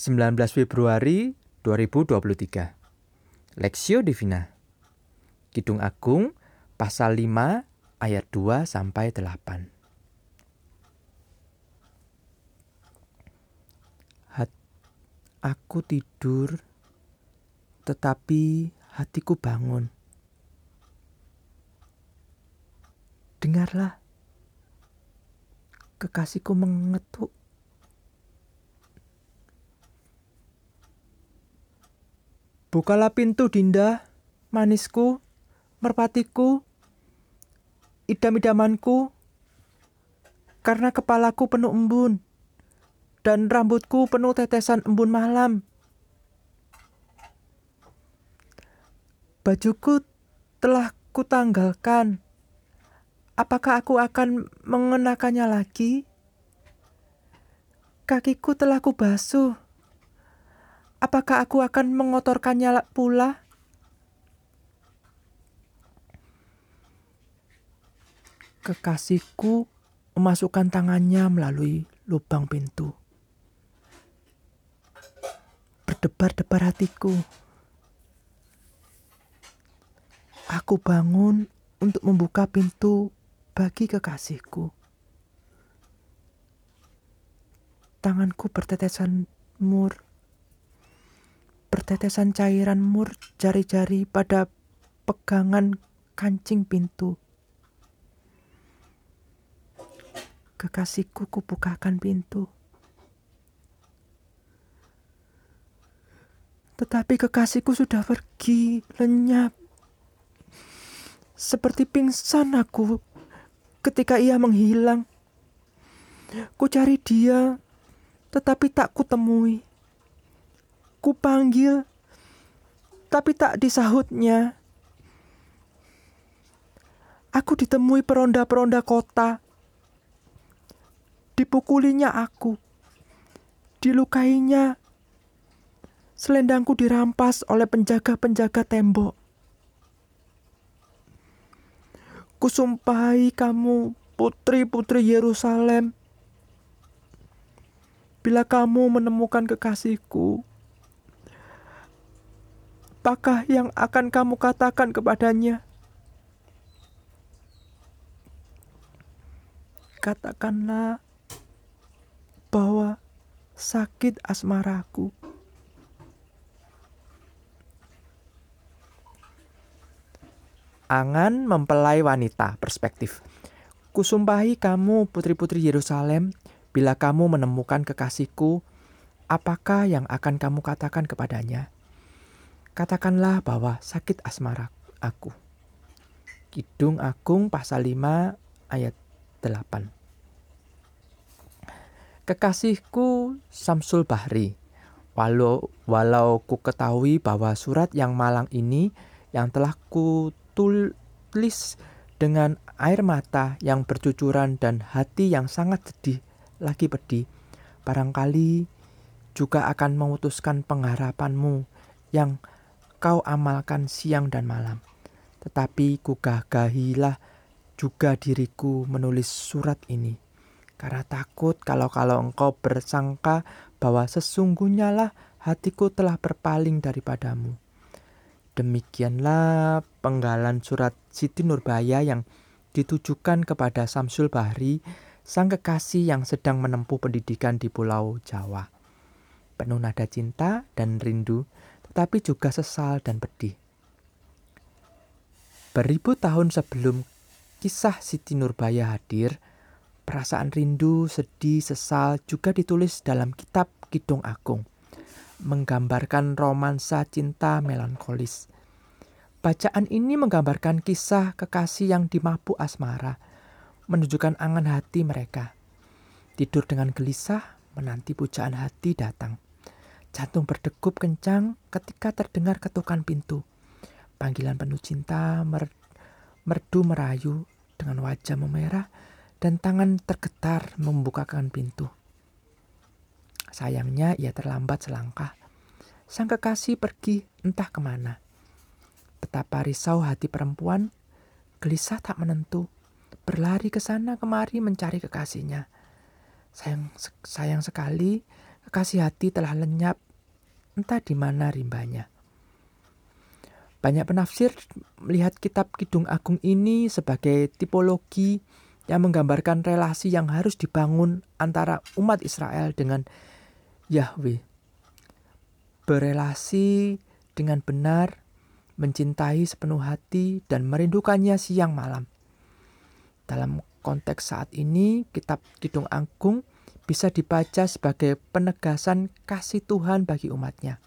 19 Februari 2023. Lexio Divina. Kidung Agung pasal 5 ayat 2 sampai 8. Hat, aku tidur tetapi hatiku bangun. Dengarlah. Kekasihku mengetuk. Bukalah pintu Dinda, manisku, merpatiku, idam-idamanku, karena kepalaku penuh embun, dan rambutku penuh tetesan embun malam. Bajuku telah kutanggalkan. Apakah aku akan mengenakannya lagi? Kakiku telah kubasuh apakah aku akan mengotorkannya pula? Kekasihku memasukkan tangannya melalui lubang pintu. Berdebar-debar hatiku. Aku bangun untuk membuka pintu bagi kekasihku. Tanganku bertetesan mur bertetesan cairan mur jari-jari pada pegangan kancing pintu. Kekasihku kubukakan pintu. Tetapi kekasihku sudah pergi, lenyap. Seperti pingsan aku ketika ia menghilang. Ku cari dia, tetapi tak kutemui. Kupanggil, tapi tak disahutnya. Aku ditemui peronda-peronda kota. Dipukulinya aku. Dilukainya. Selendangku dirampas oleh penjaga-penjaga tembok. Kusumpahi kamu, putri-putri Yerusalem. Bila kamu menemukan kekasihku, apakah yang akan kamu katakan kepadanya? Katakanlah bahwa sakit asmaraku. Angan mempelai wanita perspektif. Kusumpahi kamu putri-putri Yerusalem, bila kamu menemukan kekasihku, apakah yang akan kamu katakan kepadanya? Katakanlah bahwa sakit asmara aku. Kidung Agung pasal 5 ayat 8. Kekasihku Samsul Bahri, walau, walau ku ketahui bahwa surat yang malang ini yang telah ku tulis dengan air mata yang bercucuran dan hati yang sangat sedih lagi pedih, barangkali juga akan memutuskan pengharapanmu yang kau amalkan siang dan malam. Tetapi kugagahilah juga diriku menulis surat ini. Karena takut kalau-kalau engkau bersangka bahwa sesungguhnya lah hatiku telah berpaling daripadamu. Demikianlah penggalan surat Siti Nurbaya yang ditujukan kepada Samsul Bahri, sang kekasih yang sedang menempuh pendidikan di Pulau Jawa. Penuh nada cinta dan rindu, tetapi juga sesal dan pedih. Beribu tahun sebelum kisah Siti Nurbaya hadir, perasaan rindu, sedih, sesal juga ditulis dalam kitab Kidung Agung, menggambarkan romansa cinta melankolis. Bacaan ini menggambarkan kisah kekasih yang dimabuk asmara, menunjukkan angan hati mereka. Tidur dengan gelisah, menanti pujaan hati datang. Jantung berdegup kencang ketika terdengar ketukan pintu. Panggilan penuh cinta mer merdu merayu dengan wajah memerah dan tangan tergetar membukakan pintu. Sayangnya ia terlambat selangkah. Sang kekasih pergi entah ke mana. Betapa risau hati perempuan, gelisah tak menentu, berlari ke sana kemari mencari kekasihnya. Sayang, sayang sekali kekasih hati telah lenyap, entah di mana rimbanya. Banyak penafsir melihat kitab Kidung Agung ini sebagai tipologi yang menggambarkan relasi yang harus dibangun antara umat Israel dengan Yahweh. Berelasi dengan benar, mencintai sepenuh hati, dan merindukannya siang malam. Dalam konteks saat ini, kitab Kidung Agung bisa dibaca sebagai penegasan kasih Tuhan bagi umatnya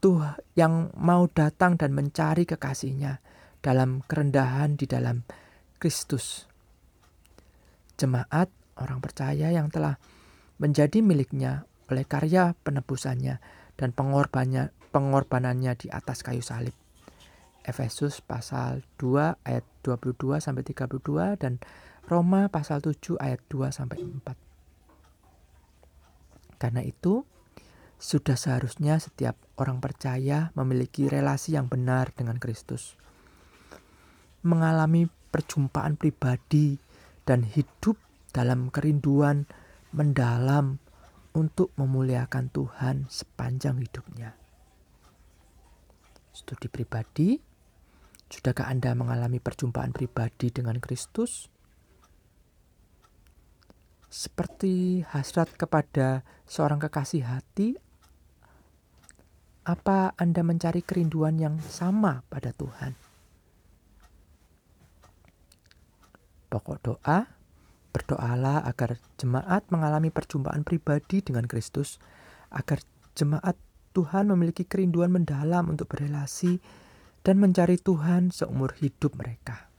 Tuhan yang mau datang dan mencari kekasihnya dalam kerendahan di dalam Kristus. Jemaat orang percaya yang telah menjadi miliknya oleh karya penebusannya dan pengorbannya, pengorbanannya di atas kayu salib. Efesus pasal 2 ayat 22 sampai 32 dan Roma pasal 7 ayat 2 sampai 4. Karena itu, sudah seharusnya setiap orang percaya memiliki relasi yang benar dengan Kristus. Mengalami perjumpaan pribadi dan hidup dalam kerinduan mendalam untuk memuliakan Tuhan sepanjang hidupnya. Studi pribadi, sudahkah Anda mengalami perjumpaan pribadi dengan Kristus? Seperti hasrat kepada seorang kekasih hati apa Anda mencari kerinduan yang sama pada Tuhan? Pokok doa, berdoalah agar jemaat mengalami perjumpaan pribadi dengan Kristus, agar jemaat Tuhan memiliki kerinduan mendalam untuk berelasi dan mencari Tuhan seumur hidup mereka.